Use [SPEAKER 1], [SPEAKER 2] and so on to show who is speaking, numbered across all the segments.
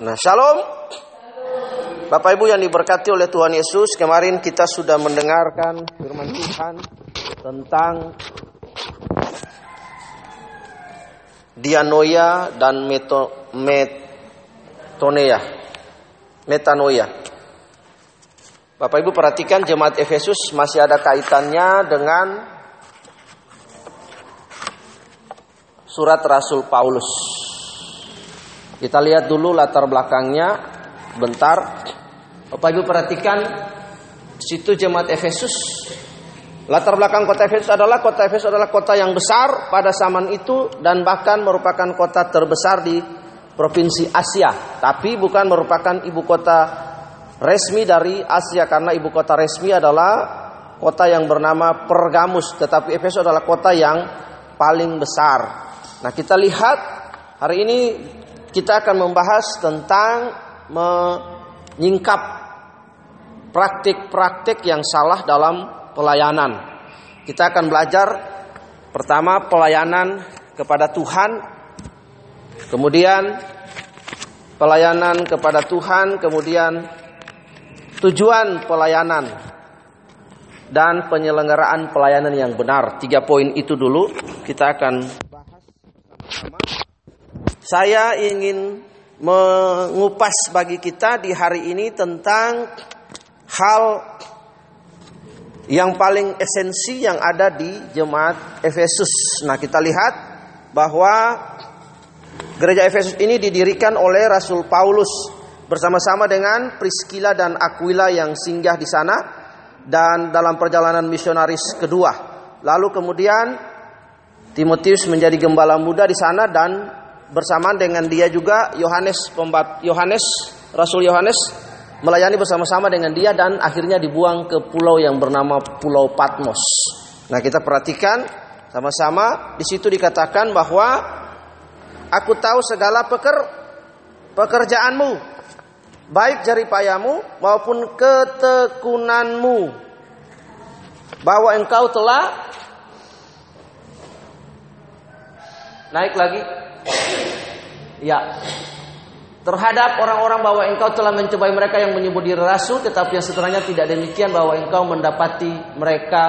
[SPEAKER 1] Nah, shalom. Bapak Ibu yang diberkati oleh Tuhan Yesus, kemarin kita sudah mendengarkan firman Tuhan tentang dianoia dan meto, metonea. Metanoia. Bapak Ibu perhatikan jemaat Efesus masih ada kaitannya dengan surat Rasul Paulus. Kita lihat dulu latar belakangnya bentar. Bapak Ibu perhatikan situ jemaat Efesus. Latar belakang kota Efesus adalah kota Efesus adalah kota yang besar pada zaman itu dan bahkan merupakan kota terbesar di provinsi Asia, tapi bukan merupakan ibu kota resmi dari Asia karena ibu kota resmi adalah kota yang bernama Pergamus, tetapi Efesus adalah kota yang paling besar. Nah, kita lihat hari ini kita akan membahas tentang menyingkap praktik-praktik yang salah dalam pelayanan. Kita akan belajar pertama pelayanan kepada Tuhan, kemudian pelayanan kepada Tuhan, kemudian tujuan pelayanan dan penyelenggaraan pelayanan yang benar. Tiga poin itu dulu kita akan. Saya ingin mengupas bagi kita di hari ini tentang hal yang paling esensi yang ada di jemaat Efesus. Nah, kita lihat bahwa gereja Efesus ini didirikan oleh Rasul Paulus bersama-sama dengan Priscilla dan Aquila yang singgah di sana dan dalam perjalanan misionaris kedua. Lalu kemudian Timotius menjadi gembala muda di sana dan bersamaan dengan dia juga Yohanes pembat Yohanes Rasul Yohanes melayani bersama-sama dengan dia dan akhirnya dibuang ke pulau yang bernama Pulau Patmos. Nah, kita perhatikan sama-sama di situ dikatakan bahwa aku tahu segala peker pekerjaanmu baik jeripayamu maupun ketekunanmu bahwa engkau telah naik lagi Ya. Terhadap orang-orang bahwa engkau telah mencobai mereka yang menyebut diri rasul tetapi yang setelahnya tidak demikian bahwa engkau mendapati mereka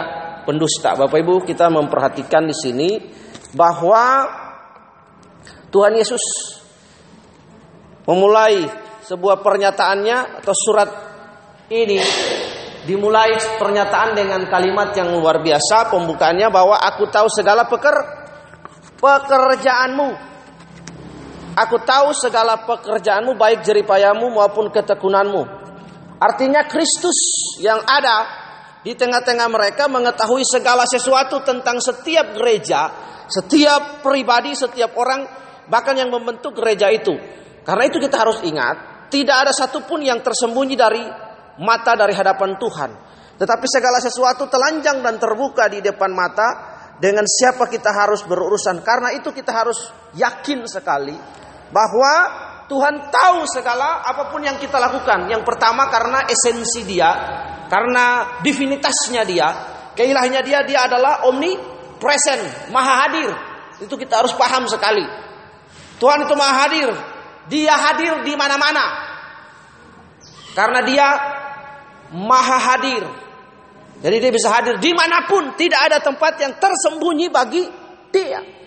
[SPEAKER 1] pendusta. Bapak Ibu, kita memperhatikan di sini bahwa Tuhan Yesus memulai sebuah pernyataannya atau surat ini dimulai pernyataan dengan kalimat yang luar biasa pembukaannya bahwa aku tahu segala peker pekerjaanmu Aku tahu segala pekerjaanmu baik jeripayamu maupun ketekunanmu. Artinya Kristus yang ada di tengah-tengah mereka mengetahui segala sesuatu tentang setiap gereja, setiap pribadi, setiap orang, bahkan yang membentuk gereja itu. Karena itu kita harus ingat, tidak ada satupun yang tersembunyi dari mata dari hadapan Tuhan. Tetapi segala sesuatu telanjang dan terbuka di depan mata dengan siapa kita harus berurusan. Karena itu kita harus yakin sekali bahwa Tuhan tahu segala apa pun yang kita lakukan. Yang pertama karena esensi dia, karena divinitasnya dia, keilahnya dia dia adalah omnipresent, maha hadir. Itu kita harus paham sekali. Tuhan itu maha hadir. Dia hadir di mana-mana. Karena dia maha hadir. Jadi dia bisa hadir di mana pun. Tidak ada tempat yang tersembunyi bagi dia.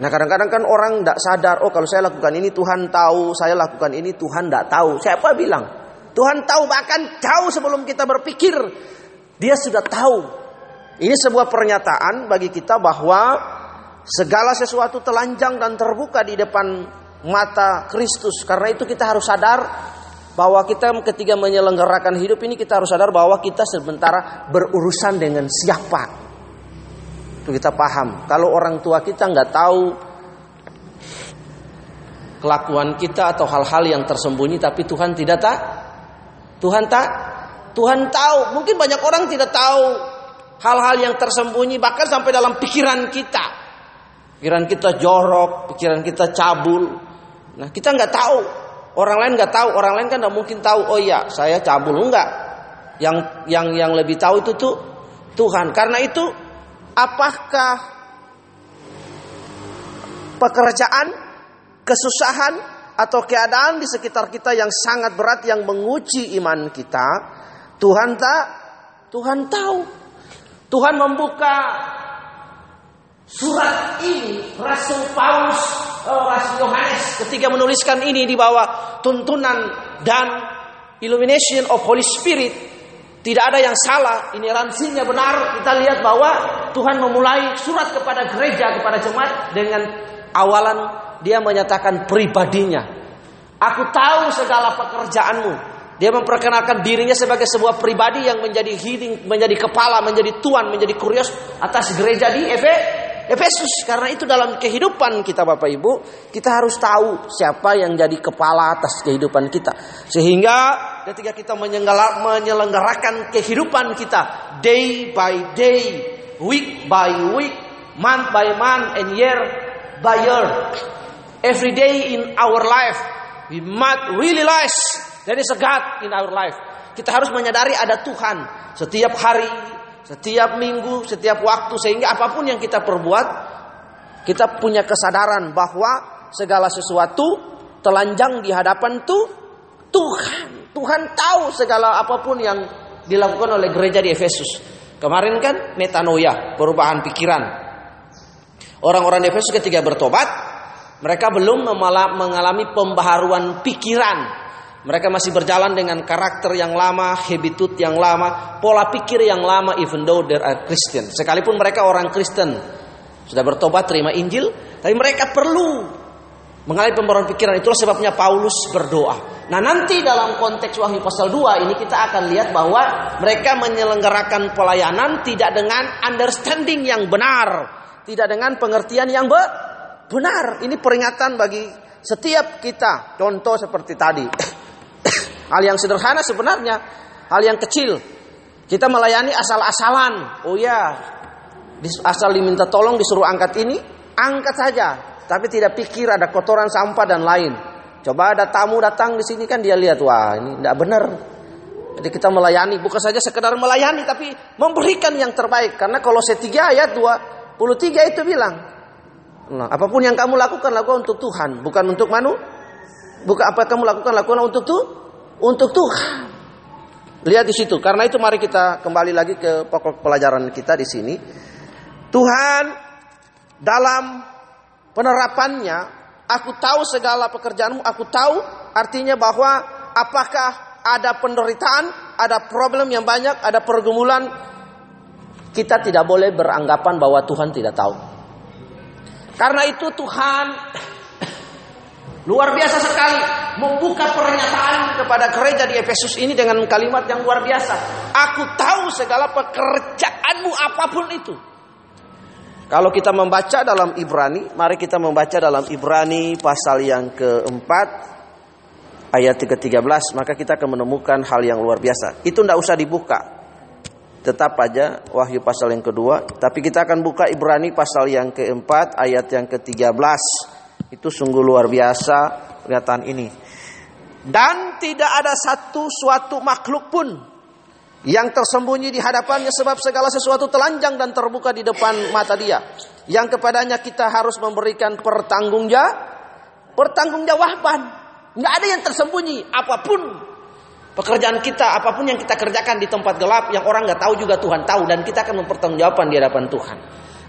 [SPEAKER 1] Nah kadang-kadang kan orang tidak sadar, oh kalau saya lakukan ini Tuhan tahu, saya lakukan ini Tuhan tidak tahu. Siapa bilang? Tuhan tahu bahkan jauh sebelum kita berpikir. Dia sudah tahu. Ini sebuah pernyataan bagi kita bahwa segala sesuatu telanjang dan terbuka di depan mata Kristus. Karena itu kita harus sadar bahwa kita ketika menyelenggarakan hidup ini kita harus sadar bahwa kita sementara berurusan dengan siapa kita paham. Kalau orang tua kita nggak tahu kelakuan kita atau hal-hal yang tersembunyi, tapi Tuhan tidak tak. Tuhan tak. Tuhan tahu. Mungkin banyak orang tidak tahu hal-hal yang tersembunyi, bahkan sampai dalam pikiran kita. Pikiran kita jorok, pikiran kita cabul. Nah kita nggak tahu. Orang lain nggak tahu. Orang lain kan nggak mungkin tahu. Oh iya, saya cabul enggak. Yang yang yang lebih tahu itu tuh Tuhan. Karena itu apakah pekerjaan, kesusahan, atau keadaan di sekitar kita yang sangat berat yang menguji iman kita, Tuhan tak Tuhan tahu. Tuhan membuka surat ini Rasul Paulus oh, Rasul Yohanes ketika menuliskan ini di bawah tuntunan dan illumination of Holy Spirit tidak ada yang salah, ineransinya benar. Kita lihat bahwa Tuhan memulai surat kepada gereja, kepada jemaat dengan awalan dia menyatakan pribadinya. Aku tahu segala pekerjaanmu. Dia memperkenalkan dirinya sebagai sebuah pribadi yang menjadi healing, menjadi kepala, menjadi tuan, menjadi kurios atas gereja di Efesus. Karena itu dalam kehidupan kita Bapak Ibu, kita harus tahu siapa yang jadi kepala atas kehidupan kita. Sehingga ketika kita menyelenggarakan kehidupan kita day by day, week by week, month by month, and year by year, every day in our life, we must realize there is a God in our life. Kita harus menyadari ada Tuhan setiap hari, setiap minggu, setiap waktu sehingga apa pun yang kita perbuat, kita punya kesadaran bahwa segala sesuatu telanjang di hadapan tuh Tuhan. Tuhan tahu segala apa pun yang dilakukan oleh gereja di Efesus. Kemarin kan metanoia, perubahan pikiran. Orang-orang Efesus ketika bertobat, mereka belum mengalami pembaharuan pikiran. Mereka masih berjalan dengan karakter yang lama, habitat yang lama, pola pikir yang lama even though they are Christian. Sekalipun mereka orang Kristen, sudah bertobat terima Injil, tapi mereka perlu mengalami pembaharuan pikiran. Itulah sebabnya Paulus berdoa. Nah, nanti dalam konteks Wahyu pasal 2 ini kita akan lihat bahwa mereka menyelenggarakan pelayanan tidak dengan understanding yang benar, tidak dengan pengertian yang benar. Ini peringatan bagi setiap kita. Contoh seperti tadi. Hal yang sederhana sebenarnya, hal yang kecil. Kita melayani asal-asalan. Oh ya, asal diminta tolong disuruh angkat ini, angkat saja. Tapi tidak pikir ada kotoran sampah dan lain. Coba ada tamu datang di sini kan dia lihat, wah ini tidak benar. Jadi kita melayani bukan saja sekedar melayani tapi memberikan yang terbaik. Karena kalau setiga ayat 23 itu bilang, nah, apa pun yang kamu lakukan lakukan untuk Tuhan, bukan untuk manu. Bukan apa yang kamu lakukan lakukan untuk tuh untuk Tuhan. Lihat di situ. Karena itu mari kita kembali lagi ke pokok pelajaran kita di sini. Tuhan dalam penerapannya, aku tahu segala pekerjaanmu, aku tahu artinya bahwa apakah ada penderitaan, ada problem yang banyak, ada pergumulan, kita tidak boleh beranggapan bahwa Tuhan tidak tahu. Karena itu Tuhan luar biasa sekali membuka pernyataan kepada gereja di Efesus ini dengan kalimat yang luar biasa. Aku tahu segala pekerjaanmu apa pun itu. Kalau kita membaca dalam Ibrani, mari kita membaca dalam Ibrani pasal yang keempat ayat ke-13, maka kita akan menemukan hal yang luar biasa. Itu tidak usah dibuka. Tetap aja Wahyu pasal yang kedua, tapi kita akan buka Ibrani pasal yang keempat ayat yang ke-13. Itu sungguh luar biasa pernyataan ini. Dan tidak ada satu suatu makhluk pun yang tersembunyi di hadapannya sebab segala sesuatu telanjang dan terbuka di depan mata dia. Yang kepadanya kita harus memberikan pertanggungjawab, pertanggungjawaban. Nggak ada yang tersembunyi apa pun pekerjaan kita, apa pun yang kita kerjakan di tempat gelap yang orang nggak tahu juga Tuhan tahu dan kita akan mempertanggungjawabkan di hadapan Tuhan.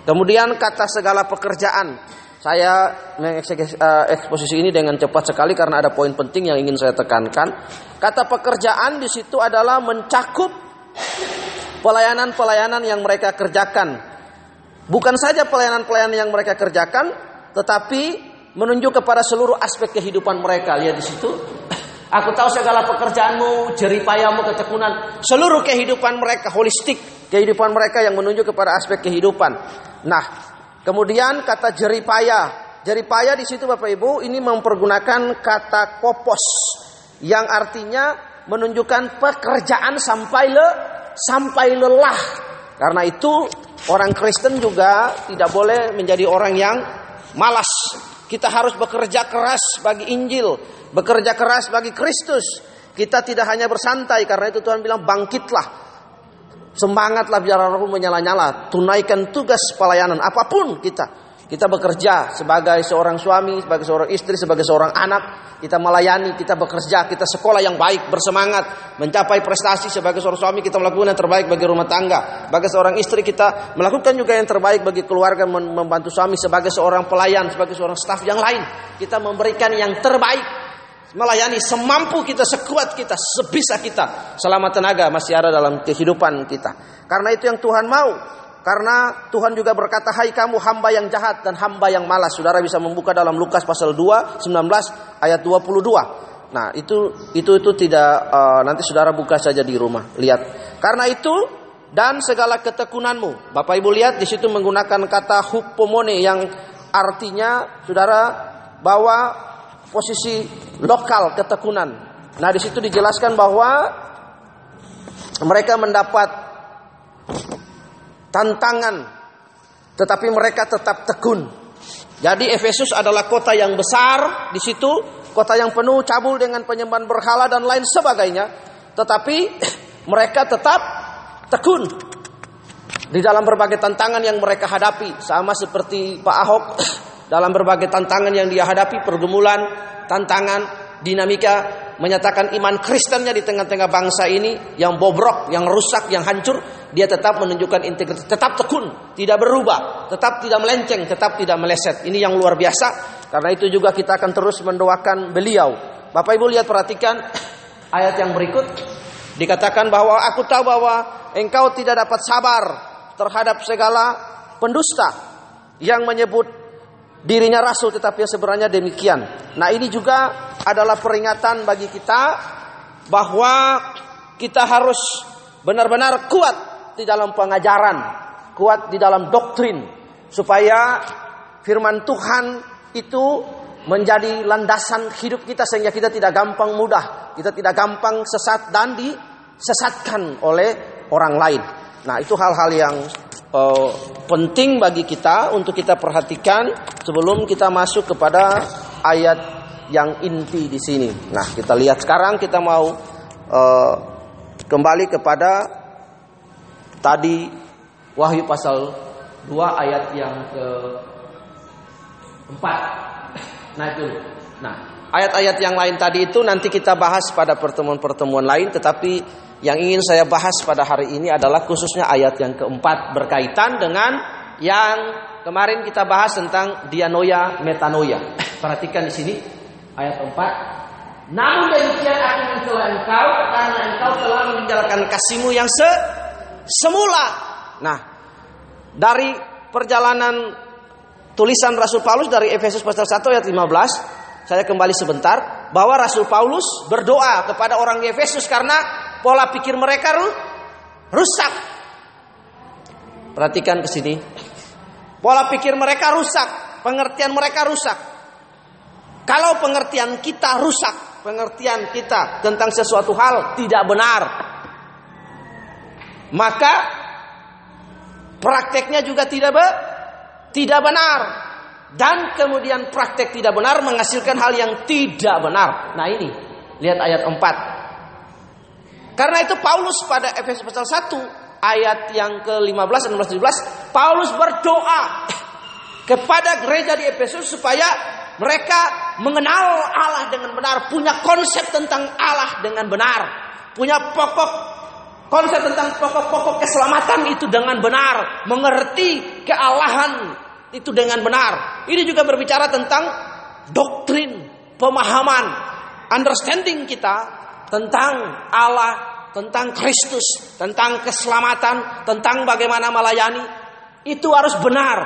[SPEAKER 1] Kemudian kata segala pekerjaan. Saya mengeksposisi ini dengan cepat sekali karena ada poin penting yang ingin saya tekankan. Kata pekerjaan di situ adalah mencakup pelayanan-pelayanan yang mereka kerjakan. Bukan saja pelayanan-pelayanan yang mereka kerjakan, tetapi menunjuk kepada seluruh aspek kehidupan mereka. Lihat di situ. Aku tahu segala pekerjaanmu, jeripayamu, ketekunan, seluruh kehidupan mereka holistik, kehidupan mereka yang menunjuk kepada aspek kehidupan. Nah, kemudian kata jeripaya, jeripaya di situ Bapak Ibu ini mempergunakan kata kopos yang artinya menunjukkan pekerjaan sampai le sampai lelah. Karena itu orang Kristen juga tidak boleh menjadi orang yang malas. Kita harus bekerja keras bagi Injil, bekerja keras bagi Kristus. Kita tidak hanya bersantai karena itu Tuhan bilang bangkitlah. Semangatlah biar rohmu menyala-nyala, tunaikan tugas pelayanan apa pun kita. Kita bekerja sebagai seorang suami, sebagai seorang istri, sebagai seorang anak. Kita melayani, kita bekerja, kita sekolah yang baik, bersemangat, mencapai prestasi sebagai seorang suami. Kita melakukan yang terbaik bagi rumah tangga. Sebagai seorang istri kita melakukan juga yang terbaik bagi keluarga, membantu suami sebagai seorang pelayan, sebagai seorang staf yang lain. Kita memberikan yang terbaik melayani semampu kita, sekuat kita, sebisa kita, selama tenaga masih ada dalam kehidupan kita. Karena itu yang Tuhan mau. Karena Tuhan juga berkata, "Hai kamu hamba yang jahat dan hamba yang malas." Saudara bisa membuka dalam Lukas pasal 2 19 ayat 22. Nah, itu itu itu tidak uh, nanti Saudara buka saja di rumah. Lihat. Karena itu dan segala ketekunanmu. Bapak Ibu lihat di situ menggunakan kata hupomone yang artinya Saudara bahwa posisi lokal ketekunan. Nah, di situ dijelaskan bahwa mereka mendapat tantangan, tetapi mereka tetap tekun. Jadi Efesus adalah kota yang besar di situ, kota yang penuh cabul dengan penyembahan berhala dan lain sebagainya. Tetapi mereka tetap tekun di dalam berbagai tantangan yang mereka hadapi, sama seperti Pak Ahok dalam berbagai tantangan yang dia hadapi, pergumulan, tantangan, dinamika, menyatakan iman Kristennya di tengah-tengah bangsa ini yang bobrok, yang rusak, yang hancur, dia tetap menunjukkan integritas, tetap tekun, tidak berubah, tetap tidak melenceng, tetap tidak meleset. Ini yang luar biasa. Karena itu juga kita akan terus mendoakan beliau. Bapak Ibu lihat perhatikan ayat yang berikut dikatakan bahwa aku tahu bahwa engkau tidak dapat sabar terhadap segala pendusta yang menyebut dirinya rasul tetapi sebenarnya demikian. Nah, ini juga adalah peringatan bagi kita bahwa kita harus benar-benar kuat di dalam pengajaran, kuat di dalam doktrin supaya firman Tuhan itu menjadi landasan hidup kita sehingga kita tidak gampang mudah, kita tidak gampang sesat dan disesatkan oleh orang lain. Nah, itu hal-hal yang uh, penting bagi kita untuk kita perhatikan sebelum kita masuk kepada ayat yang inti di sini. Nah, kita lihat sekarang kita mau uh, kembali kepada tadi Wahyu pasal 2 ayat yang ke 4. Nah, itu. Nah, ayat-ayat yang lain tadi itu nanti kita bahas pada pertemuan-pertemuan lain tetapi yang ingin saya bahas pada hari ini adalah khususnya ayat yang keempat berkaitan dengan yang kemarin kita bahas tentang dianoia metanoia. Perhatikan di sini ayat 4 namun demikian aku mencela engkau karena engkau telah meninggalkan kasihmu yang se semula nah dari perjalanan tulisan Rasul Paulus dari Efesus pasal 1 ayat 15 saya kembali sebentar bahwa Rasul Paulus berdoa kepada orang Efesus karena pola pikir mereka rusak. Perhatikan ke sini. Pola pikir mereka rusak, pengertian mereka rusak. Kalau pengertian kita rusak, pengertian kita tentang sesuatu hal tidak benar, maka prakteknya juga tidak be, tidak benar. Dan kemudian praktek tidak benar menghasilkan hal yang tidak benar. Nah ini, lihat ayat 4. Karena itu Paulus pada Efesus pasal 1 ayat yang ke-15 dan 17 Paulus berdoa kepada gereja di Efesus supaya mereka mengenal Allah dengan benar, punya konsep tentang Allah dengan benar, punya pokok konsep tentang pokok-pokok keselamatan itu dengan benar, mengerti kealahan itu dengan benar. Ini juga berbicara tentang doktrin, pemahaman, understanding kita tentang Allah, tentang Kristus, tentang keselamatan, tentang bagaimana melayani. Itu harus benar.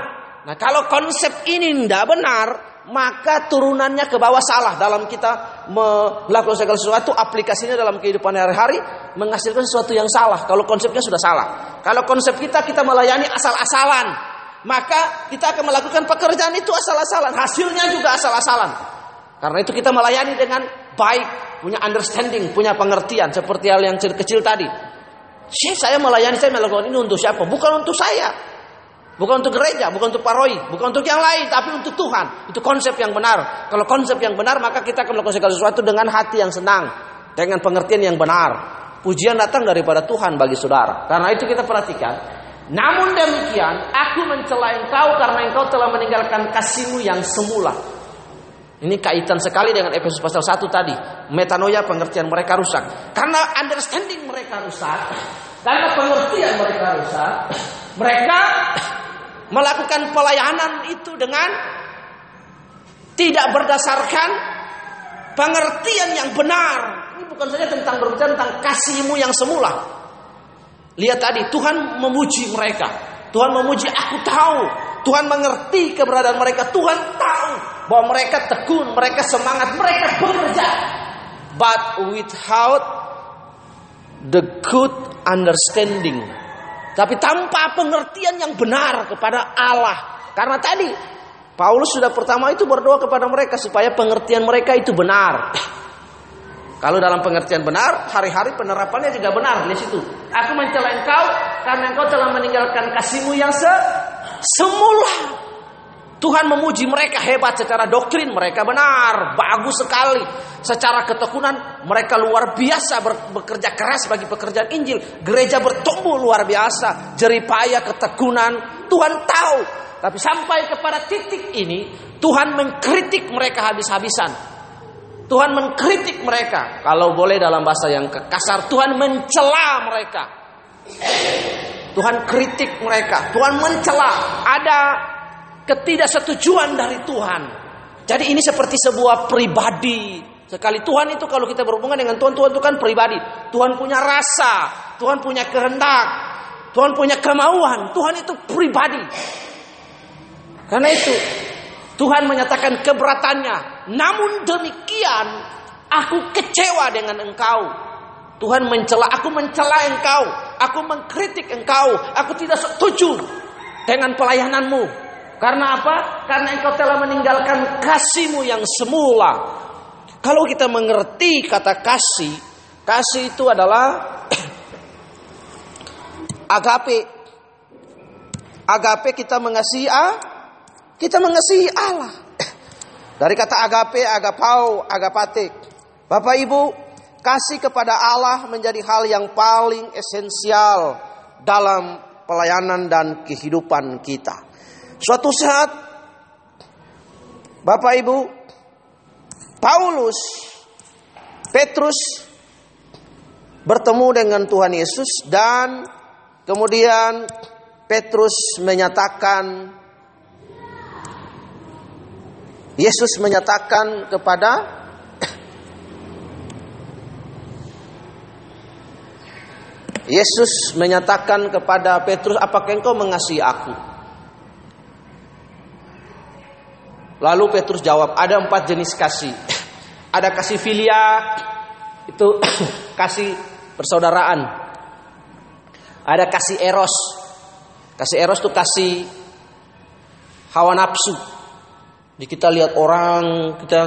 [SPEAKER 1] Nah, kalau konsep ini tidak benar, maka turunannya ke bawah salah dalam kita melakukan segala sesuatu aplikasinya dalam kehidupan hari-hari menghasilkan sesuatu yang salah kalau konsepnya sudah salah kalau konsep kita kita melayani asal-asalan maka kita akan melakukan pekerjaan itu asal-asalan hasilnya juga asal-asalan karena itu kita melayani dengan baik punya understanding punya pengertian seperti hal yang kecil-kecil tadi saya melayani saya melakukan ini untuk siapa bukan untuk saya Bukan untuk gereja, bukan untuk paroi, bukan untuk yang lain, tapi untuk Tuhan. Itu konsep yang benar. Kalau konsep yang benar, maka kita akan melakukan segala sesuatu dengan hati yang senang, dengan pengertian yang benar. Pujian datang daripada Tuhan bagi saudara. Karena itu kita perhatikan, Namun demikian, aku mencela engkau karena engkau telah meninggalkan kasihmu yang semula. Ini kaitan sekali dengan Efesus pasal 1 tadi. Metanoia pengertian mereka rusak. Karena understanding mereka rusak. Karena pengertian mereka rusak. Mereka melakukan pelayanan itu dengan tidak berdasarkan pengertian yang benar. Ini bukan saja tentang berbicara tentang kasihmu yang semula. Lihat tadi, Tuhan memuji mereka. Tuhan memuji, aku tahu. Tuhan mengerti keberadaan mereka. Tuhan tahu bahwa mereka tekun, mereka semangat, mereka bekerja. But without the good understanding. Tapi tanpa pengertian yang benar kepada Allah. Karena tadi Paulus sudah pertama itu berdoa kepada mereka supaya pengertian mereka itu benar. Kalau dalam pengertian benar, hari-hari penerapannya juga benar di situ. Aku mencela engkau karena engkau telah meninggalkan kasihmu yang se semula. Tuhan memuji mereka hebat secara doktrin, mereka benar, bagus sekali. Secara ketekunan mereka luar biasa bekerja keras bagi pekerjaan Injil. Gereja bertumbuh luar biasa, jeripaya ketekunan. Tuhan tahu. Tapi sampai kepada titik ini, Tuhan mengkritik mereka habis-habisan. Tuhan mengkritik mereka. Kalau boleh dalam bahasa yang kasar, Tuhan mencela mereka. Tuhan kritik mereka. Tuhan mencela. Ada ketidaksetujuan dari Tuhan. Jadi ini seperti sebuah pribadi. Sekali Tuhan itu kalau kita berhubungan dengan Tuhan, Tuhan itu kan pribadi. Tuhan punya rasa, Tuhan punya kehendak, Tuhan punya kemauan. Tuhan itu pribadi. Karena itu Tuhan menyatakan keberatannya. Namun demikian, aku kecewa dengan engkau. Tuhan mencela, aku mencela engkau. Aku mengkritik engkau. Aku tidak setuju dengan pelayananmu. Karena apa? Karena engkau telah meninggalkan kasihmu yang semula. Kalau kita mengerti kata kasih, kasih itu adalah agape. Agape kita mengasihi A, kita mengasihi Allah. Dari kata agape, agapau, agapate. Bapak Ibu, kasih kepada Allah menjadi hal yang paling esensial dalam pelayanan dan kehidupan kita. Suatu saat, Bapak Ibu, Paulus, Petrus bertemu dengan Tuhan Yesus dan kemudian Petrus menyatakan Yesus menyatakan kepada Yesus menyatakan kepada Petrus, "Apakah engkau mengasihi aku?" Lalu Petrus jawab, "Ada empat jenis kasih. Ada kasih filia, itu kasih persaudaraan. Ada kasih eros. Kasih eros itu kasih hawa nafsu. Jadi kita lihat orang kita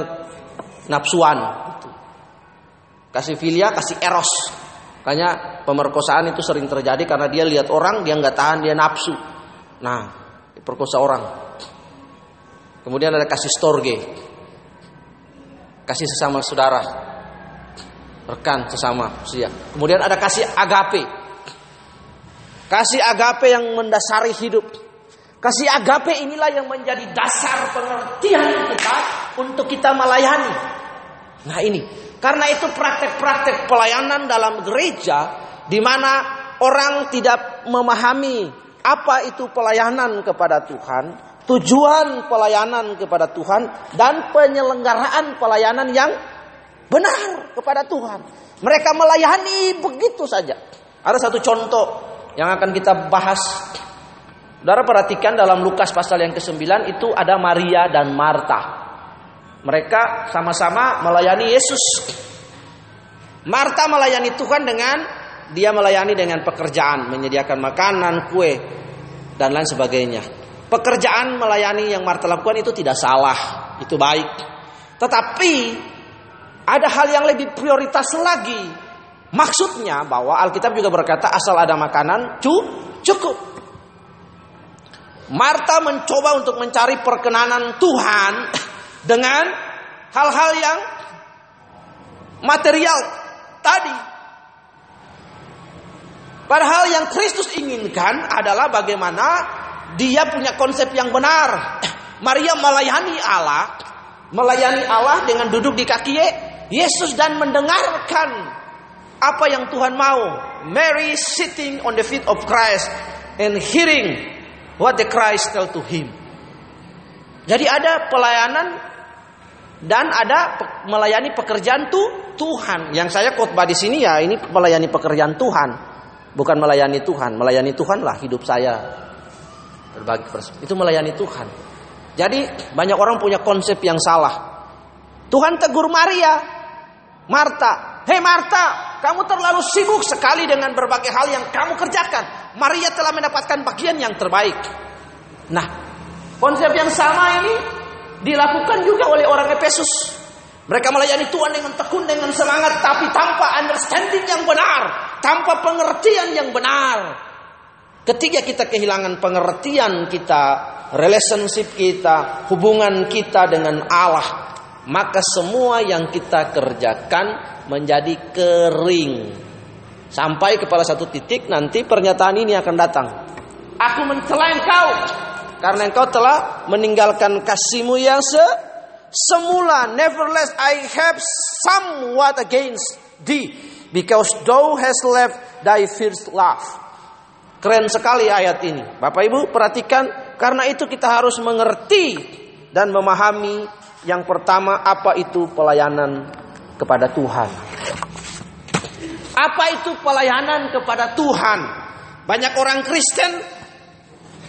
[SPEAKER 1] nafsuan. Kasih filia, kasih eros. Makanya pemerkosaan itu sering terjadi karena dia lihat orang dia nggak tahan dia nafsu. Nah, perkosa orang. Kemudian ada kasih storge. Kasih sesama saudara. Rekan sesama. Kemudian ada kasih agape. Kasih agape yang mendasari hidup. Kasih agape inilah yang menjadi dasar pengertian kita untuk kita melayani. Nah ini, karena itu praktek-praktek pelayanan dalam gereja di mana orang tidak memahami apa itu pelayanan kepada Tuhan, tujuan pelayanan kepada Tuhan dan penyelenggaraan pelayanan yang benar kepada Tuhan. Mereka melayani begitu saja. Ada satu contoh yang akan kita bahas Saudara perhatikan dalam Lukas pasal yang ke-9 itu ada Maria dan Marta. Mereka sama-sama melayani Yesus. Marta melayani Tuhan dengan dia melayani dengan pekerjaan, menyediakan makanan, kue dan lain sebagainya. Pekerjaan melayani yang Marta lakukan itu tidak salah, itu baik. Tetapi ada hal yang lebih prioritas lagi. Maksudnya bahwa Alkitab juga berkata asal ada makanan cukup. Marta mencoba untuk mencari perkenanan Tuhan dengan hal-hal yang material tadi. Padahal yang Kristus inginkan adalah bagaimana dia punya konsep yang benar. Maria melayani Allah, melayani Allah dengan duduk di kaki Yesus dan mendengarkan apa yang Tuhan mau. Mary sitting on the feet of Christ and hearing what the Christ tell to him. Jadi ada pelayanan dan ada melayani pekerjaan tuh Tuhan. Yang saya khotbah di sini ya ini melayani pekerjaan Tuhan, bukan melayani Tuhan. Melayani Tuhan lah hidup saya berbagi itu melayani Tuhan. Jadi banyak orang punya konsep yang salah. Tuhan tegur Maria, Marta, hei Marta, kamu terlalu sibuk sekali dengan berbagai hal yang kamu kerjakan. Maria telah mendapatkan bagian yang terbaik. Nah, konsep yang sama ini dilakukan juga oleh orang Efesus. Mereka melayani Tuhan dengan tekun, dengan semangat, tapi tanpa understanding yang benar, tanpa pengertian yang benar. Ketika kita kehilangan pengertian kita, relationship kita, hubungan kita dengan Allah, maka semua yang kita kerjakan menjadi kering. Sampai kepada satu titik nanti pernyataan ini akan datang. Aku mencela engkau karena engkau telah meninggalkan kasihmu yang se semula. Nevertheless I have somewhat against thee because thou hast left thy first love. Keren sekali ayat ini. Bapak Ibu perhatikan karena itu kita harus mengerti dan memahami yang pertama apa itu pelayanan kepada Tuhan. Apa itu pelayanan kepada Tuhan? Banyak orang Kristen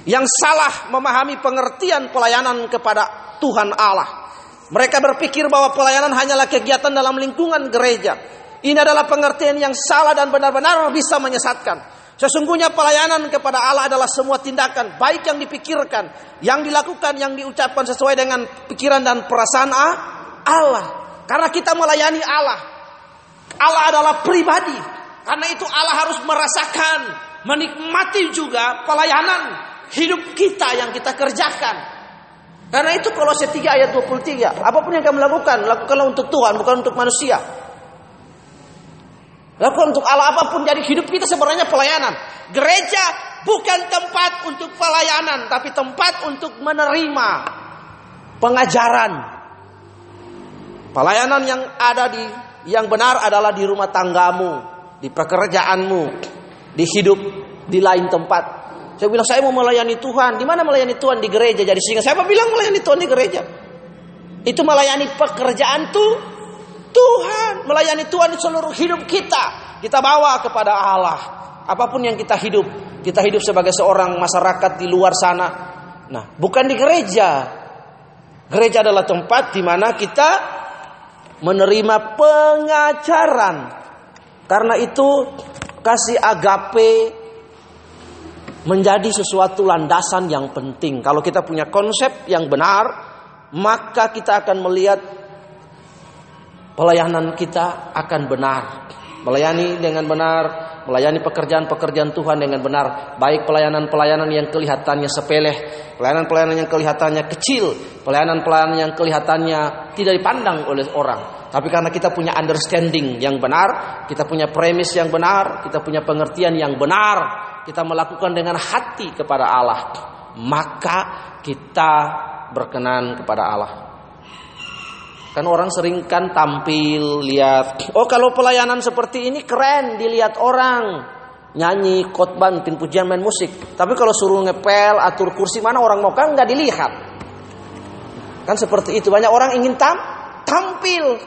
[SPEAKER 1] yang salah memahami pengertian pelayanan kepada Tuhan Allah. Mereka berpikir bahwa pelayanan hanyalah kegiatan dalam lingkungan gereja. Ini adalah pengertian yang salah dan benar-benar bisa menyesatkan. Sesungguhnya pelayanan kepada Allah adalah semua tindakan baik yang dipikirkan, yang dilakukan, yang diucapkan sesuai dengan pikiran dan perasaan Allah. Karena kita melayani Allah. Allah adalah pribadi. Karena itu Allah harus merasakan, menikmati juga pelayanan hidup kita yang kita kerjakan. Karena itu kalau 3 ayat 23, apa pun yang kamu lakukan, lakukanlah untuk Tuhan, bukan untuk manusia. Lakukan untuk Allah apa pun jadi hidup kita sebenarnya pelayanan. Gereja bukan tempat untuk pelayanan, tapi tempat untuk menerima pengajaran. Pelayanan yang ada di yang benar adalah di rumah tanggamu, di pekerjaanmu, di hidup di lain tempat. Saya bilang saya mau melayani Tuhan. Di mana melayani Tuhan di gereja? Jadi sehingga saya bilang melayani Tuhan di gereja. Itu melayani pekerjaan tuh Tuhan, melayani Tuhan di seluruh hidup kita. Kita bawa kepada Allah. Apa pun yang kita hidup, kita hidup sebagai seorang masyarakat di luar sana. Nah, bukan di gereja. Gereja adalah tempat di mana kita menerima pengajaran. Karena itu kasih agape menjadi sesuatu landasan yang penting. Kalau kita punya konsep yang benar, maka kita akan melihat pelayanan kita akan benar. Melayani dengan benar, melayani pekerjaan-pekerjaan Tuhan dengan benar, baik pelayanan-pelayanan yang kelihatannya sepele, pelayanan-pelayanan yang kelihatannya kecil, pelayanan-pelayanan yang kelihatannya tidak dipandang oleh orang. Tapi karena kita punya understanding yang benar, kita punya premis yang benar, kita punya pengertian yang benar, kita melakukan dengan hati kepada Allah, maka kita berkenan kepada Allah. Kan orang sering kan tampil, lihat. Oh kalau pelayanan seperti ini keren dilihat orang. Nyanyi, khotbah, bikin pujian, main musik. Tapi kalau suruh ngepel, atur kursi mana orang mau kan nggak dilihat. Kan seperti itu. Banyak orang ingin tam tampil.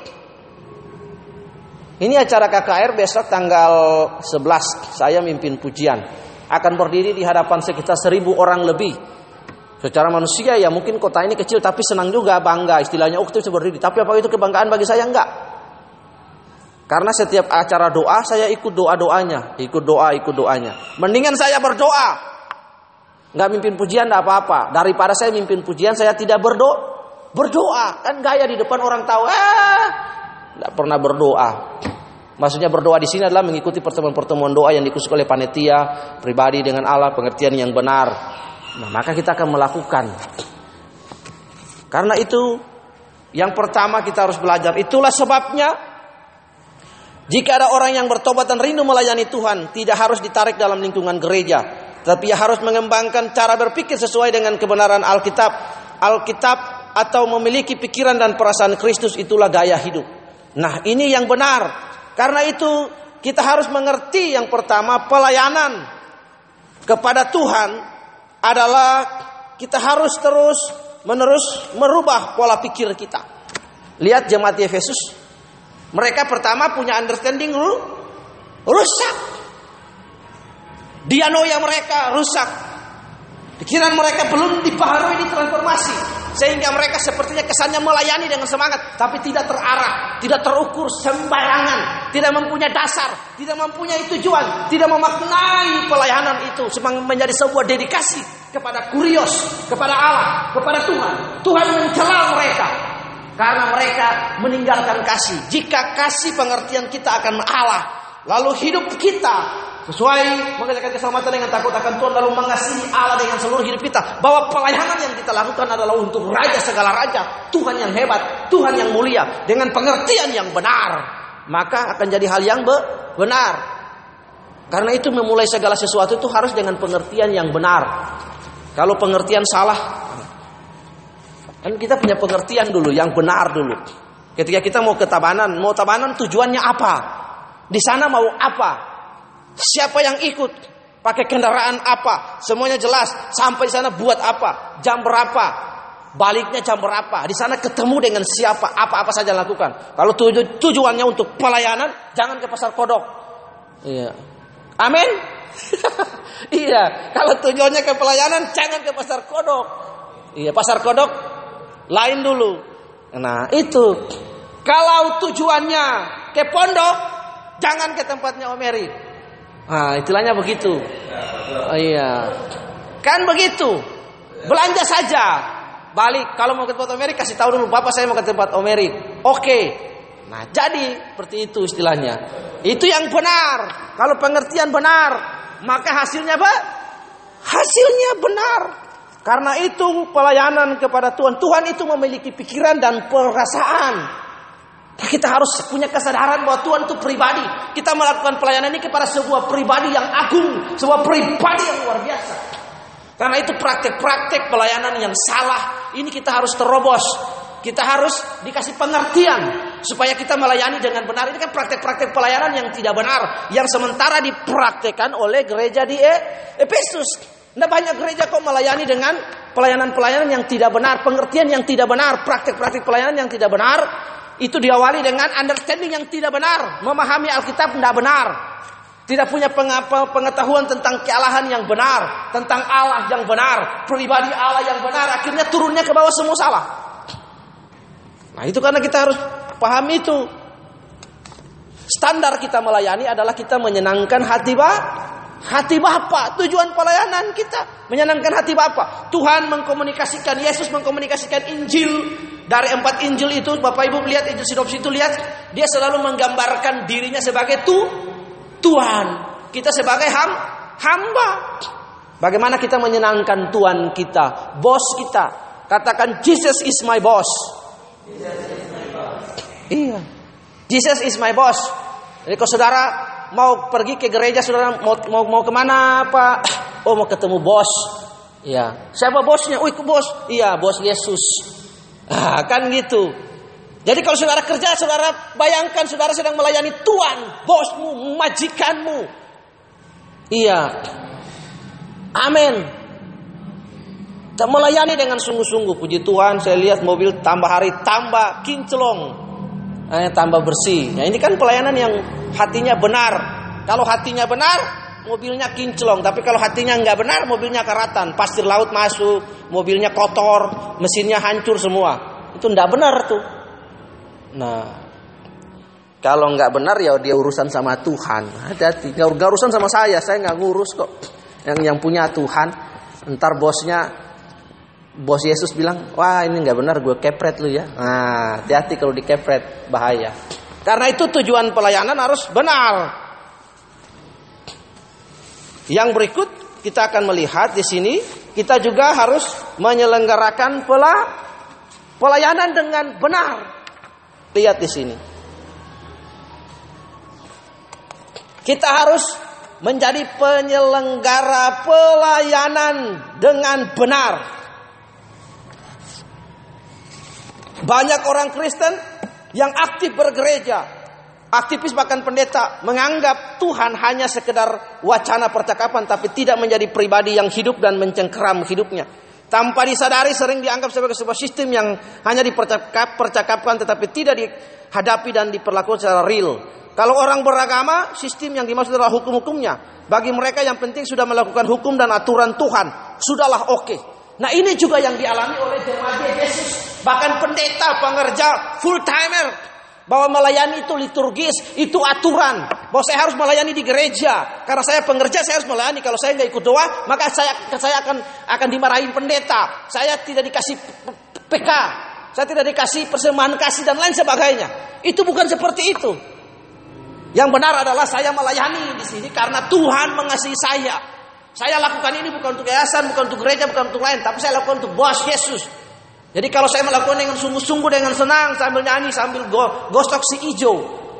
[SPEAKER 1] Ini acara KKR besok tanggal 11. Saya mimpin pujian. Akan berdiri di hadapan sekitar seribu orang lebih Secara manusia ya mungkin kota ini kecil tapi senang juga bangga istilahnya oh itu berdiri. Tapi apa itu kebanggaan bagi saya enggak? Karena setiap acara doa saya ikut doa doanya, ikut doa ikut doanya. Mendingan saya berdoa, nggak mimpin pujian enggak apa-apa. Daripada saya mimpin pujian saya tidak berdoa. Berdoa kan gaya di depan orang tahu, eh, nggak pernah berdoa. Maksudnya berdoa di sini adalah mengikuti pertemuan-pertemuan doa yang diikuti oleh panitia pribadi dengan Allah, pengertian yang benar. Nah, maka kita akan melakukan. Karena itu yang pertama kita harus belajar. Itulah sebabnya Jika ada orang yang bertobat dan rindu melayani Tuhan, tidak harus ditarik dalam lingkungan gereja, tapi ia harus mengembangkan cara berpikir sesuai dengan kebenaran Alkitab. Alkitab atau memiliki pikiran dan perasaan Kristus itulah gaya hidup. Nah, ini yang benar. Karena itu kita harus mengerti yang pertama pelayanan kepada Tuhan adalah kita harus terus menerus merubah pola pikir kita. Lihat jemaat Efesus. Mereka pertama punya understanding rusak. Dianoia mereka rusak. Pikiran mereka belum dipengaruhi transformasi sehingga mereka sepertinya kesannya melayani dengan semangat tapi tidak terarah, tidak terukur sembarangan, tidak mempunyai dasar, tidak mempunyai tujuan, tidak memaknai pelayanan itu menjadi sebuah dedikasi kepada kurios, kepada Allah, kepada Tuhan. Tuhan mencela mereka karena mereka meninggalkan kasih. Jika kasih pengertian kita akan Allah, lalu hidup kita sesuai mengerjakan keselamatan dengan takut akan Tuhan lalu mengasihi Allah dengan seluruh hidup kita. Bahwa pelayanan yang kita lakukan adalah untuk raja segala raja Tuhan yang hebat Tuhan yang mulia dengan pengertian yang benar maka akan jadi hal yang benar. Karena itu memulai segala sesuatu itu harus dengan pengertian yang benar. Kalau pengertian salah kan kita punya pengertian dulu yang benar dulu. Ketika kita mau ke tabanan mau tabanan tujuannya apa? Di sana mau apa Siapa yang ikut? Pakai kendaraan apa? Semuanya jelas. Sampai sana buat apa? Jam berapa? Baliknya jam berapa? Di sana ketemu dengan siapa? Apa-apa saja lakukan. Kalau tuju, tujuannya untuk pelayanan, jangan ke pasar kodok. Iya. Amin. iya. Kalau tujuannya ke pelayanan, jangan ke pasar kodok. Iya, pasar kodok lain dulu. Nah, itu. Kalau tujuannya ke pondok, jangan ke tempatnya Omeri. Nah, istilahnya begitu. Oh, iya. Kan begitu. Belanja saja. Balik kalau mau ke tempat Omeri kasih tahu dulu Bapak saya mau ke tempat Omeri. Oke. Nah, jadi seperti itu istilahnya. Itu yang benar. Kalau pengertian benar, maka hasilnya apa? Hasilnya benar. Karena itu pelayanan kepada Tuhan. Tuhan itu memiliki pikiran dan perasaan. Kita harus punya kesadaran bahwa Tuhan itu pribadi. Kita melakukan pelayanan ini kepada sebuah pribadi yang agung, sebuah pribadi yang luar biasa. Karena itu praktek-praktek pelayanan yang salah ini kita harus terobos. Kita harus dikasih pengertian supaya kita melayani dengan benar. Ini kan praktek-praktek pelayanan yang tidak benar, yang sementara dipraktekkan oleh gereja di Efesus. Nah banyak gereja kok melayani dengan pelayanan-pelayanan yang tidak benar, pengertian yang tidak benar, praktek-praktek pelayanan yang tidak benar, itu diawali dengan understanding yang tidak benar, memahami Alkitab tidak benar, tidak punya pengetahuan tentang kealahan yang benar, tentang Allah yang benar, pribadi Allah yang benar, akhirnya turunnya ke bawah semua salah. Nah itu karena kita harus pahami itu. Standar kita melayani adalah kita menyenangkan hati ba, hati Bapa. Tujuan pelayanan kita menyenangkan hati Bapa. Tuhan mengkomunikasikan, Yesus mengkomunikasikan Injil dari empat Injil itu, Bapak Ibu lihat Injil sinopsis itu lihat, dia selalu menggambarkan dirinya sebagai tu Tuhan. Kita sebagai ham, hamba. Bagaimana kita menyenangkan Tuhan kita, bos kita. Katakan Jesus is my boss. Iya. Jesus is my boss. Jadi kalau saudara mau pergi ke gereja, saudara mau mau, mau ke mana Pak? Oh mau ketemu bos. Iya. Siapa bosnya? Oh bos. Iya bos Yesus. Ah, kan gitu. Jadi kalau saudara kerja, saudara bayangkan saudara sedang melayani Tuhan, bosmu, majikanmu. Iya. Amin. Tak melayani dengan sungguh-sungguh. Puji Tuhan, saya lihat mobil tambah hari tambah kinclong. Eh, tambah bersih. Nah, ini kan pelayanan yang hatinya benar. Kalau hatinya benar, mobilnya kinclong. Tapi kalau hatinya nggak benar, mobilnya karatan. Pasir laut masuk, mobilnya kotor, mesinnya hancur semua. Itu nggak benar tuh. Nah, kalau nggak benar ya dia urusan sama Tuhan. Hati-hati, nggak urusan sama saya. Saya nggak ngurus kok. Yang yang punya Tuhan. Ntar bosnya, bos Yesus bilang, wah ini nggak benar, gue kepret lu ya. Nah, hati-hati kalau dikepret bahaya. Karena itu tujuan pelayanan harus benar. Yang berikut kita akan melihat di sini kita juga harus menyelenggarakan pola pelayanan dengan benar. Lihat di sini. Kita harus menjadi penyelenggara pelayanan dengan benar. Banyak orang Kristen yang aktif bergereja, aktivis bahkan pendeta menganggap Tuhan hanya sekedar wacana percakapan tapi tidak menjadi pribadi yang hidup dan mencengkeram hidupnya. Tanpa disadari sering dianggap sebagai sebuah sistem yang hanya dipercakapkan tetapi tidak dihadapi dan diperlakukan secara real. Kalau orang beragama, sistem yang dimaksud adalah hukum-hukumnya. Bagi mereka yang penting sudah melakukan hukum dan aturan Tuhan, sudahlah oke. Okay. Nah ini juga yang dialami oleh jemaat Yesus. Bahkan pendeta, pengerja, full timer. Bahwa melayani itu liturgis, itu aturan. Bahwa saya harus melayani di gereja. Karena saya pengerja, saya harus melayani. Kalau saya nggak ikut doa, maka saya saya akan akan dimarahin pendeta. Saya tidak dikasih PK. Saya tidak dikasih persembahan kasih dan lain sebagainya. Itu bukan seperti itu. Yang benar adalah saya melayani di sini karena Tuhan mengasihi saya. Saya lakukan ini bukan untuk yayasan, bukan untuk gereja, bukan untuk lain, tapi saya lakukan untuk bos Yesus. Jadi kalau saya melakukan dengan sungguh-sungguh dengan senang sambil nyanyi sambil go, gosok si ijo,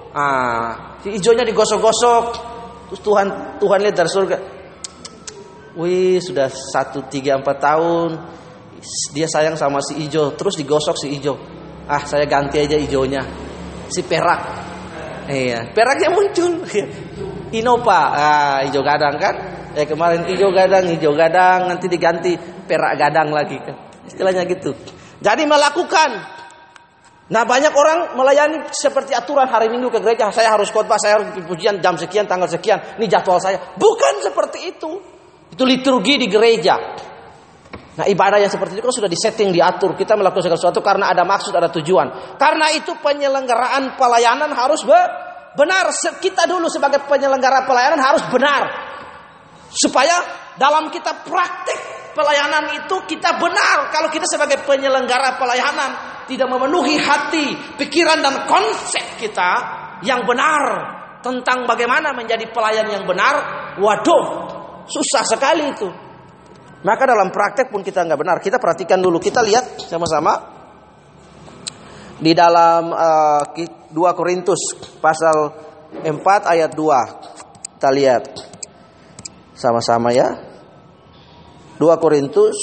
[SPEAKER 1] ah si ijonya digosok-gosok, terus Tuhan Tuhan lihat dari surga, wih sudah satu tiga empat tahun. Dia sayang sama si ijo, terus digosok si ijo, ah saya ganti aja ijonya, si perak, Iya, peraknya muncul. Innova, ah, hijau gadang kan? Eh kemarin hijau gadang, hijau gadang, nanti diganti perak gadang lagi kan? Istilahnya gitu. Jadi melakukan. Nah banyak orang melayani seperti aturan hari Minggu ke gereja. Saya harus khotbah, saya harus pujian jam sekian, tanggal sekian. Ini jadwal saya. Bukan seperti itu. Itu liturgi di gereja. Nah ibadah yang seperti itu kan sudah disetting, diatur. Kita melakukan segala sesuatu karena ada maksud, ada tujuan. Karena itu penyelenggaraan pelayanan harus benar. Kita dulu sebagai penyelenggara pelayanan harus benar. Supaya dalam kita praktik pelayanan itu kita benar. Kalau kita sebagai penyelenggara pelayanan tidak memenuhi hati, pikiran dan konsep kita yang benar tentang bagaimana menjadi pelayan yang benar, waduh, susah sekali itu. Maka dalam praktek pun kita nggak benar. Kita perhatikan dulu, kita lihat sama-sama di dalam uh, eh, 2 Korintus pasal 4 ayat 2. Kita lihat sama-sama ya. 2 Korintus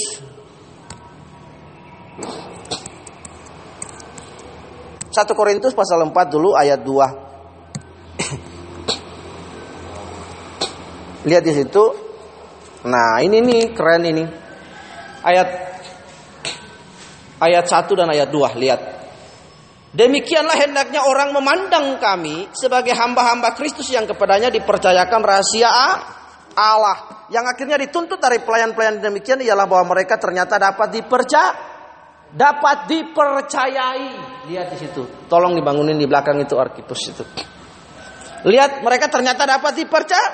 [SPEAKER 1] Satu Korintus pasal 4 dulu ayat 2. Lihat di situ Nah, ini nih keren ini. Ayat ayat 1 dan ayat 2, lihat. Demikianlah hendaknya orang memandang kami sebagai hamba-hamba Kristus yang kepadanya dipercayakan rahasia Allah. Yang akhirnya dituntut dari pelayan-pelayan demikian ialah bahwa mereka ternyata dapat dipercaya dapat dipercayai. Lihat di situ. Tolong dibangunin di belakang itu arkipus itu. Lihat mereka ternyata dapat dipercaya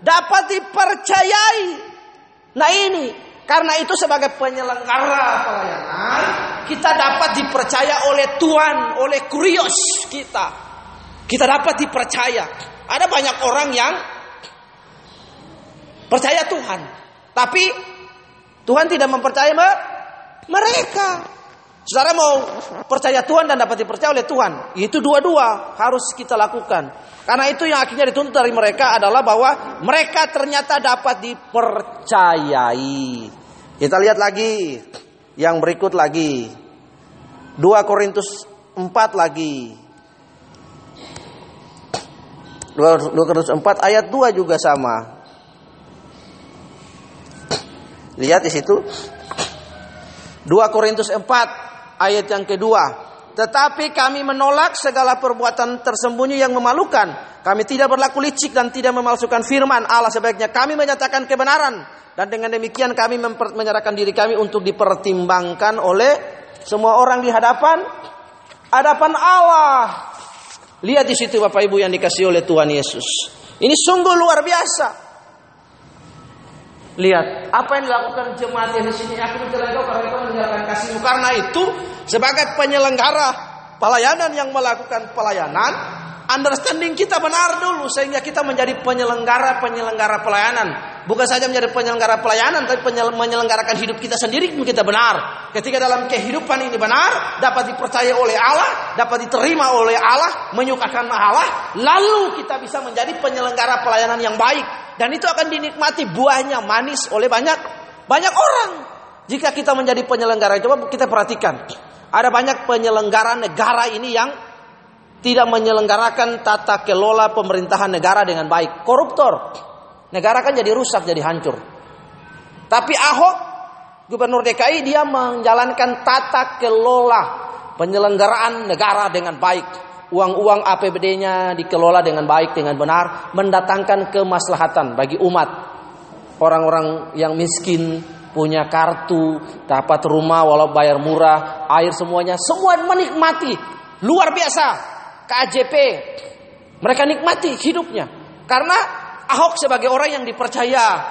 [SPEAKER 1] dapat dipercayai. Nah ini karena itu sebagai penyelenggara pelayanan kita dapat dipercaya oleh Tuhan, oleh kurios kita. Kita dapat dipercaya. Ada banyak orang yang percaya Tuhan, tapi Tuhan tidak mempercayai mereka. Saudara mau percaya Tuhan dan dapat dipercaya oleh Tuhan. Itu dua-dua harus kita lakukan. Karena itu yang akhirnya dituntut dari mereka adalah bahwa mereka ternyata dapat dipercayai. Kita lihat lagi yang berikut lagi. 2 Korintus 4 lagi. 2 Korintus 4 ayat 2 juga sama. Lihat di situ. 2 Korintus 4 ayat yang kedua. Tetapi kami menolak segala perbuatan tersembunyi yang memalukan. Kami tidak berlaku licik dan tidak memalsukan firman Allah sebaiknya. Kami menyatakan kebenaran. Dan dengan demikian kami menyerahkan diri kami untuk dipertimbangkan oleh semua orang di hadapan hadapan Allah. Lihat di situ Bapak Ibu yang dikasih oleh Tuhan Yesus. Ini sungguh luar biasa. Lihat apa yang dilakukan jemaat yang di sini. Aku engkau karena engkau meninggalkan kasihmu. Karena itu sebagai penyelenggara pelayanan yang melakukan pelayanan, understanding kita benar dulu sehingga kita menjadi penyelenggara penyelenggara pelayanan. bukan saja menjadi penyelenggara pelayanan, tapi menyelenggarakan hidup kita sendiri pun kita benar. Ketika dalam kehidupan ini benar, dapat dipercaya oleh Allah, dapat diterima oleh Allah, menyukakan Allah, lalu kita bisa menjadi penyelenggara pelayanan yang baik. Dan itu akan dinikmati buahnya manis oleh banyak banyak orang. Jika kita menjadi penyelenggara, coba kita perhatikan. Ada banyak penyelenggara negara ini yang tidak menyelenggarakan tata kelola pemerintahan negara dengan baik. Koruptor. Negara kan jadi rusak, jadi hancur. Tapi Ahok, gubernur DKI, dia menjalankan tata kelola penyelenggaraan negara dengan baik. Uang-uang APBD-nya dikelola dengan baik, dengan benar, mendatangkan kemaslahatan bagi umat. Orang-orang yang miskin, punya kartu, dapat rumah walau bayar murah, air semuanya, semua menikmati. Luar biasa. KJP. Mereka nikmati hidupnya. Karena Ahok sebagai orang yang dipercaya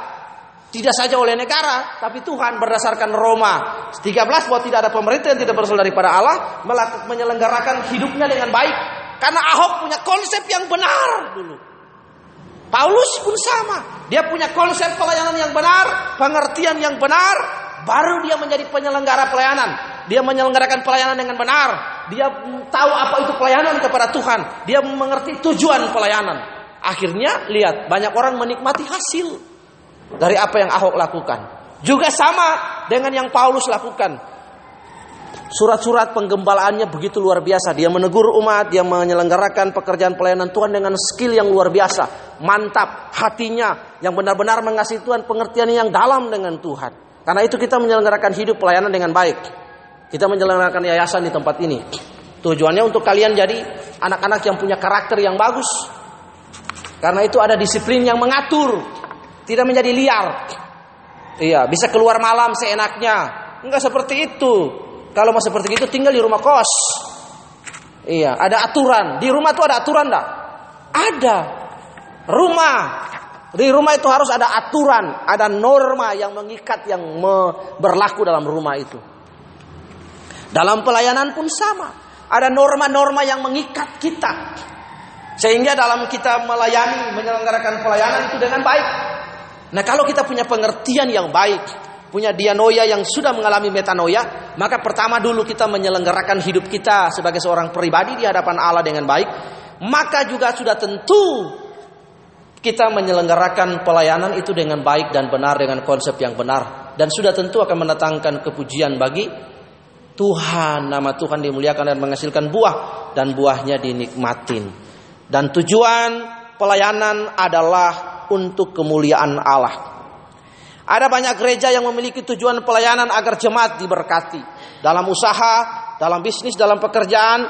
[SPEAKER 1] tidak saja oleh negara, tapi Tuhan berdasarkan Roma 13 bahwa tidak ada pemerintah yang tidak berasal daripada Allah menyelenggarakan hidupnya dengan baik. Karena Ahok punya konsep yang benar dulu. Paulus pun sama. Dia punya konsep pelayanan yang benar, pengertian yang benar, baru dia menjadi penyelenggara pelayanan. Dia menyelenggarakan pelayanan dengan benar. Dia tahu apa itu pelayanan kepada Tuhan. Dia mengerti tujuan pelayanan. Akhirnya lihat banyak orang menikmati hasil dari apa yang Ahok lakukan. Juga sama dengan yang Paulus lakukan. Surat-surat penggembalaannya begitu luar biasa. Dia menegur umat, dia menyelenggarakan pekerjaan pelayanan Tuhan dengan skill yang luar biasa. Mantap hatinya yang benar-benar mengasihi Tuhan, pengertian yang dalam dengan Tuhan. Karena itu kita menyelenggarakan hidup pelayanan dengan baik. Kita menjalankan yayasan di tempat ini. Tujuannya untuk kalian jadi anak-anak yang punya karakter yang bagus. Karena itu ada disiplin yang mengatur. Tidak menjadi liar. Iya, bisa keluar malam seenaknya. Enggak seperti itu. Kalau mau seperti itu tinggal di rumah kos. Iya, ada aturan. Di rumah itu ada aturan enggak? Ada. Rumah. Di rumah itu harus ada aturan, ada norma yang mengikat yang berlaku dalam rumah itu. Dalam pelayanan pun sama. Ada norma-norma yang mengikat kita. Sehingga dalam kita melayani, menyelenggarakan pelayanan itu dengan baik. Nah kalau kita punya pengertian yang baik, punya dianoia yang sudah mengalami metanoia, maka pertama dulu kita menyelenggarakan hidup kita sebagai seorang pribadi di hadapan Allah dengan baik, maka juga sudah tentu kita menyelenggarakan pelayanan itu dengan baik dan benar dengan konsep yang benar dan sudah tentu akan mendatangkan kepujian bagi Tuhan, nama Tuhan dimuliakan dan menghasilkan buah dan buahnya dinikmatin. Dan tujuan pelayanan adalah untuk kemuliaan Allah. Ada banyak gereja yang memiliki tujuan pelayanan agar jemaat diberkati dalam usaha, dalam bisnis, dalam pekerjaan,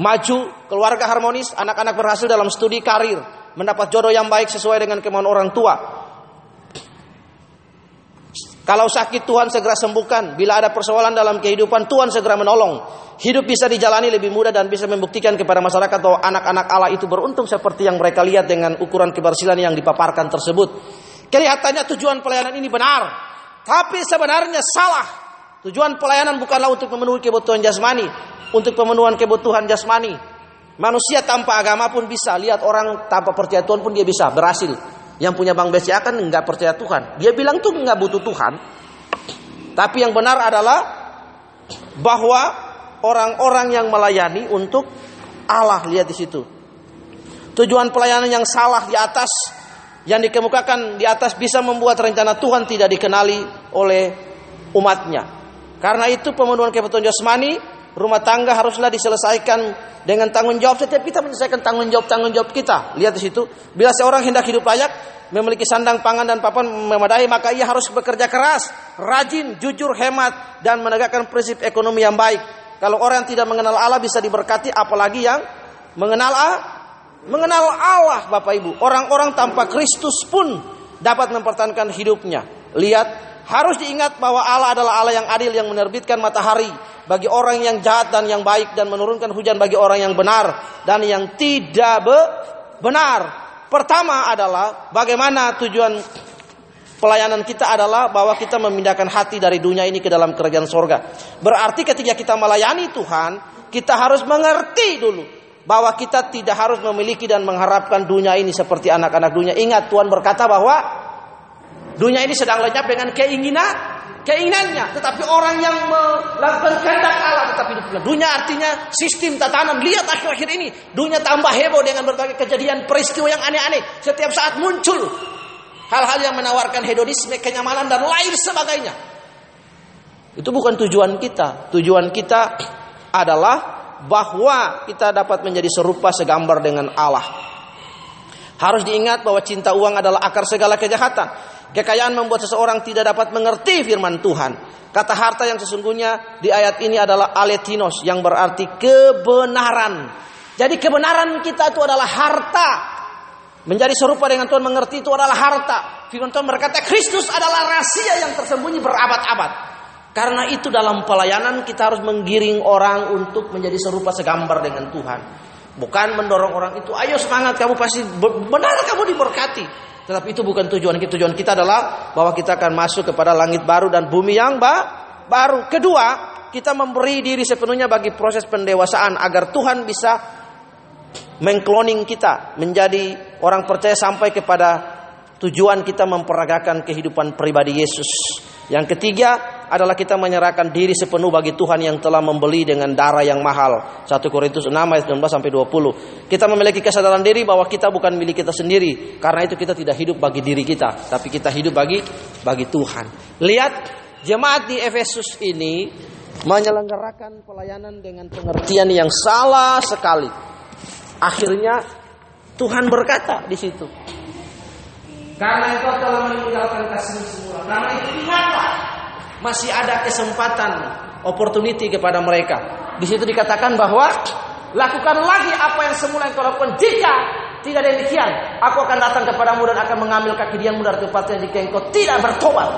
[SPEAKER 1] maju, keluarga harmonis, anak-anak berhasil dalam studi karir, mendapat jodoh yang baik sesuai dengan kemauan orang tua, kalau sakit Tuhan segera sembuhkan. Bila ada persoalan dalam kehidupan Tuhan segera menolong. Hidup bisa dijalani lebih mudah dan bisa membuktikan kepada masyarakat bahwa anak-anak Allah itu beruntung seperti yang mereka lihat dengan ukuran kebersihan yang dipaparkan tersebut. Kelihatannya tujuan pelayanan ini benar. Tapi sebenarnya salah. Tujuan pelayanan bukanlah untuk memenuhi kebutuhan jasmani. Untuk pemenuhan kebutuhan jasmani. Manusia tanpa agama pun bisa. Lihat orang tanpa percaya Tuhan pun dia bisa berhasil. Yang punya Bank BCA kan nggak percaya Tuhan. Dia bilang tuh nggak butuh Tuhan. Tapi yang benar adalah bahwa orang-orang yang melayani untuk Allah lihat di situ. Tujuan pelayanan yang salah di atas yang dikemukakan di atas bisa membuat rencana Tuhan tidak dikenali oleh umatnya. Karena itu pemenuhan kebutuhan jasmani rumah tangga haruslah diselesaikan dengan tanggung jawab setiap kita menyelesaikan tanggung jawab tanggung jawab kita. Lihat di situ, bila seorang hendak hidup layak, memiliki sandang pangan dan papan memadai, maka ia harus bekerja keras, rajin, jujur, hemat dan menegakkan prinsip ekonomi yang baik. Kalau orang yang tidak mengenal Allah bisa diberkati, apalagi yang mengenal Allah, mengenal Allah, Bapak Ibu. Orang-orang tanpa Kristus pun dapat mempertahankan hidupnya. Lihat harus diingat bahwa Allah adalah Allah yang adil yang menerbitkan matahari bagi orang yang jahat dan yang baik dan menurunkan hujan bagi orang yang benar dan yang tidak benar. Pertama adalah bagaimana tujuan pelayanan kita adalah bahwa kita memindahkan hati dari dunia ini ke dalam kerajaan sorga. Berarti ketika kita melayani Tuhan, kita harus mengerti dulu bahwa kita tidak harus memiliki dan mengharapkan dunia ini seperti anak-anak dunia. Ingat Tuhan berkata bahwa Dunia ini sedang lenyap dengan keinginan keinginannya. Tetapi orang yang melakukan kehendak Allah tetap hidup. Dunia artinya sistem tatanan. Lihat akhir-akhir ini. Dunia tambah heboh dengan berbagai kejadian peristiwa yang aneh-aneh. Setiap saat muncul. Hal-hal yang menawarkan hedonisme, kenyamanan, dan lain sebagainya. Itu bukan tujuan kita. Tujuan kita adalah bahwa kita dapat menjadi serupa segambar dengan Allah. Harus diingat bahwa cinta uang adalah akar segala kejahatan. Kekayaan membuat seseorang tidak dapat mengerti firman Tuhan. Kata harta yang sesungguhnya di ayat ini adalah aletinos yang berarti kebenaran. Jadi kebenaran kita itu adalah harta. Menjadi serupa dengan Tuhan mengerti itu adalah harta. Firman Tuhan berkata Kristus adalah rahasia yang tersembunyi berabad-abad. Karena itu dalam pelayanan kita harus menggiring orang untuk menjadi serupa segambar dengan Tuhan. Bukan mendorong orang itu, ayo semangat kamu pasti benar kamu diberkati. Tetapi itu bukan tujuan kita. Tujuan kita adalah bahwa kita akan masuk kepada langit baru dan bumi yang ba baru. Kedua, kita memberi diri sepenuhnya bagi proses pendewasaan agar Tuhan bisa mengkloning kita menjadi orang percaya sampai kepada tujuan kita memperagakan kehidupan pribadi Yesus. Yang ketiga adalah kita menyerahkan diri sepenuh bagi Tuhan yang telah membeli dengan darah yang mahal. 1 Korintus 6 ayat 19 sampai 20. Kita memiliki kesadaran diri bahwa kita bukan milik kita sendiri. Karena itu kita tidak hidup bagi diri kita, tapi kita hidup bagi bagi Tuhan. Lihat jemaat di Efesus ini menyelenggarakan pelayanan dengan pengertian yang salah sekali. Akhirnya Tuhan berkata di situ, karena engkau telah meninggalkan kasih semula. Karena itu ingatlah masih ada kesempatan opportunity kepada mereka. Di situ dikatakan bahwa lakukan lagi apa yang semula engkau lakukan. Jika tidak demikian, aku akan datang kepadamu dan akan mengambil kaki dianmu dari tempatnya jika engkau tidak bertobat.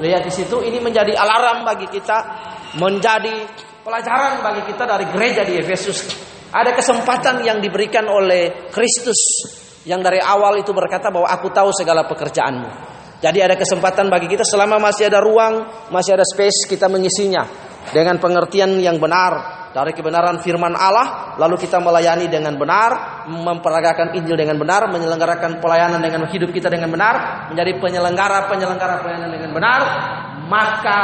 [SPEAKER 1] Lihat di situ ini menjadi alarm bagi kita, menjadi pelajaran bagi kita dari gereja di Efesus. Ada kesempatan yang diberikan oleh Kristus yang dari awal itu berkata bahwa aku tahu segala pekerjaanmu. Jadi ada kesempatan bagi kita selama masih ada ruang, masih ada space kita mengisinya dengan pengertian yang benar dari kebenaran firman Allah, lalu kita melayani dengan benar, memperagakan Injil dengan benar, menyelenggarakan pelayanan dengan hidup kita dengan benar, menjadi penyelenggara-penyelenggara pelayanan dengan benar, maka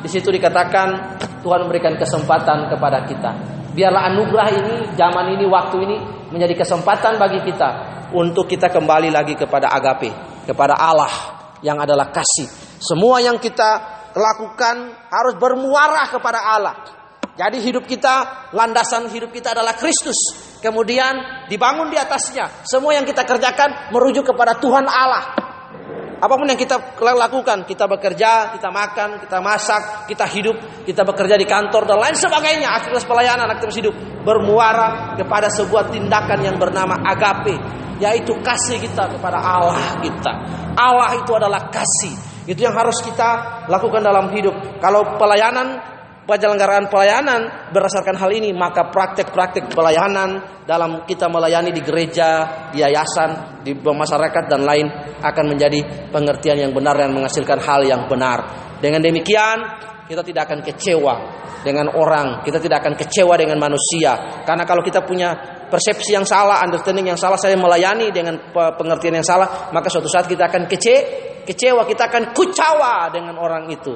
[SPEAKER 1] di situ dikatakan Tuhan memberikan kesempatan kepada kita. Biarlah anugerah ini, zaman ini, waktu ini menjadi kesempatan bagi kita untuk kita kembali lagi kepada agape, kepada Allah yang adalah kasih. Semua yang kita lakukan harus bermuara kepada Allah. Jadi hidup kita, landasan hidup kita adalah Kristus. Kemudian dibangun di atasnya. Semua yang kita kerjakan merujuk kepada Tuhan Allah. Apa pun yang kita lakukan, kita bekerja, kita makan, kita masak, kita hidup, kita bekerja di kantor dan lain sebagainya, aktivitas pelayanan, aktivitas hidup bermuara kepada sebuah tindakan yang bernama agape, yaitu kasih kita kepada Allah kita. Allah itu adalah kasih. Itu yang harus kita lakukan dalam hidup. Kalau pelayanan penyelenggaraan pelayanan berdasarkan hal ini maka praktek-praktek pelayanan dalam kita melayani di gereja, di yayasan, di masyarakat dan lain akan menjadi pengertian yang benar dan menghasilkan hal yang benar. Dengan demikian kita tidak akan kecewa dengan orang, kita tidak akan kecewa dengan manusia. Karena kalau kita punya persepsi yang salah, understanding yang salah, saya melayani dengan pengertian yang salah, maka suatu saat kita akan kece, kecewa, kita akan kucawa dengan orang itu.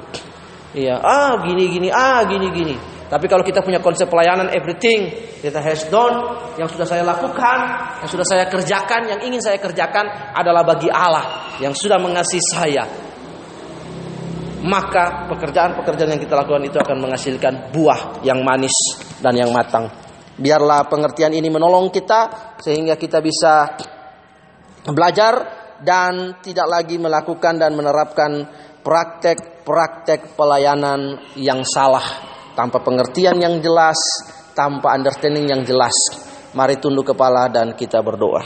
[SPEAKER 1] Iya, ah gini gini, ah gini gini. Tapi kalau kita punya konsep pelayanan everything kita has done yang sudah saya lakukan, yang sudah saya kerjakan, yang ingin saya kerjakan adalah bagi Allah yang sudah mengasihi saya. Maka pekerjaan-pekerjaan yang kita lakukan itu akan menghasilkan buah yang manis dan yang matang. Biarlah pengertian ini menolong kita sehingga kita bisa belajar dan tidak lagi melakukan dan menerapkan praktek-praktek pelayanan yang salah tanpa pengertian yang jelas, tanpa understanding yang jelas. Mari tunduk kepala dan kita berdoa.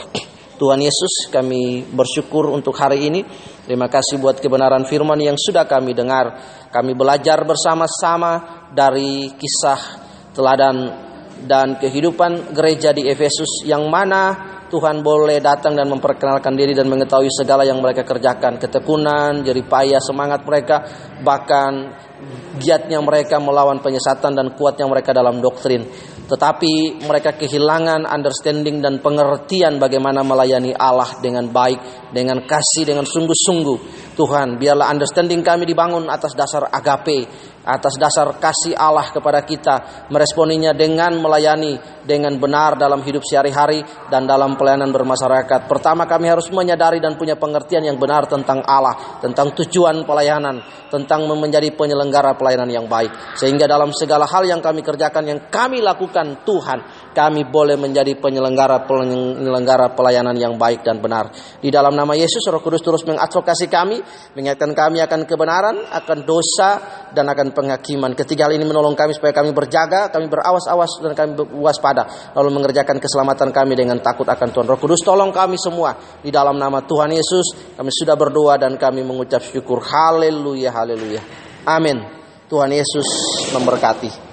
[SPEAKER 1] Tuhan Yesus, kami bersyukur untuk hari ini. Terima kasih buat kebenaran firman yang sudah kami dengar. Kami belajar bersama-sama dari kisah teladan dan kehidupan gereja di Efesus yang mana Tuhan boleh datang dan memperkenalkan diri dan mengetahui segala yang mereka kerjakan, ketekunan, jeripaya, semangat mereka, bahkan giatnya mereka melawan penyesatan dan kuatnya mereka dalam doktrin. Tetapi mereka kehilangan understanding dan pengertian bagaimana melayani Allah dengan baik, dengan kasih, dengan sungguh-sungguh. Tuhan, biarlah understanding kami dibangun atas dasar agape, atas dasar kasih Allah kepada kita, meresponinya dengan melayani dengan benar dalam hidup sehari-hari dan dalam pelayanan bermasyarakat. Pertama kami harus menyadari dan punya pengertian yang benar tentang Allah, tentang tujuan pelayanan, tentang menjadi penyelenggara pelayanan yang baik. Sehingga dalam segala hal yang kami kerjakan, yang kami lakukan Tuhan, kami boleh menjadi penyelenggara penyelenggara pelayanan yang baik dan benar. Di dalam nama Yesus, Roh Kudus terus mengadvokasi kami, mengingatkan kami akan kebenaran, akan dosa, dan akan penghakiman. Ketiga hal ini menolong kami supaya kami berjaga, kami berawas-awas, dan kami waspada. Lalu mengerjakan keselamatan kami dengan takut akan Tuhan. Roh Kudus tolong kami semua. Di dalam nama Tuhan Yesus, kami sudah berdoa dan kami mengucap syukur. Haleluya, haleluya. Amin. Tuhan Yesus memberkati.